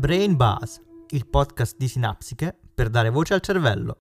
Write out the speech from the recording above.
Brain Buzz, il podcast di Sinapsiche per dare voce al cervello.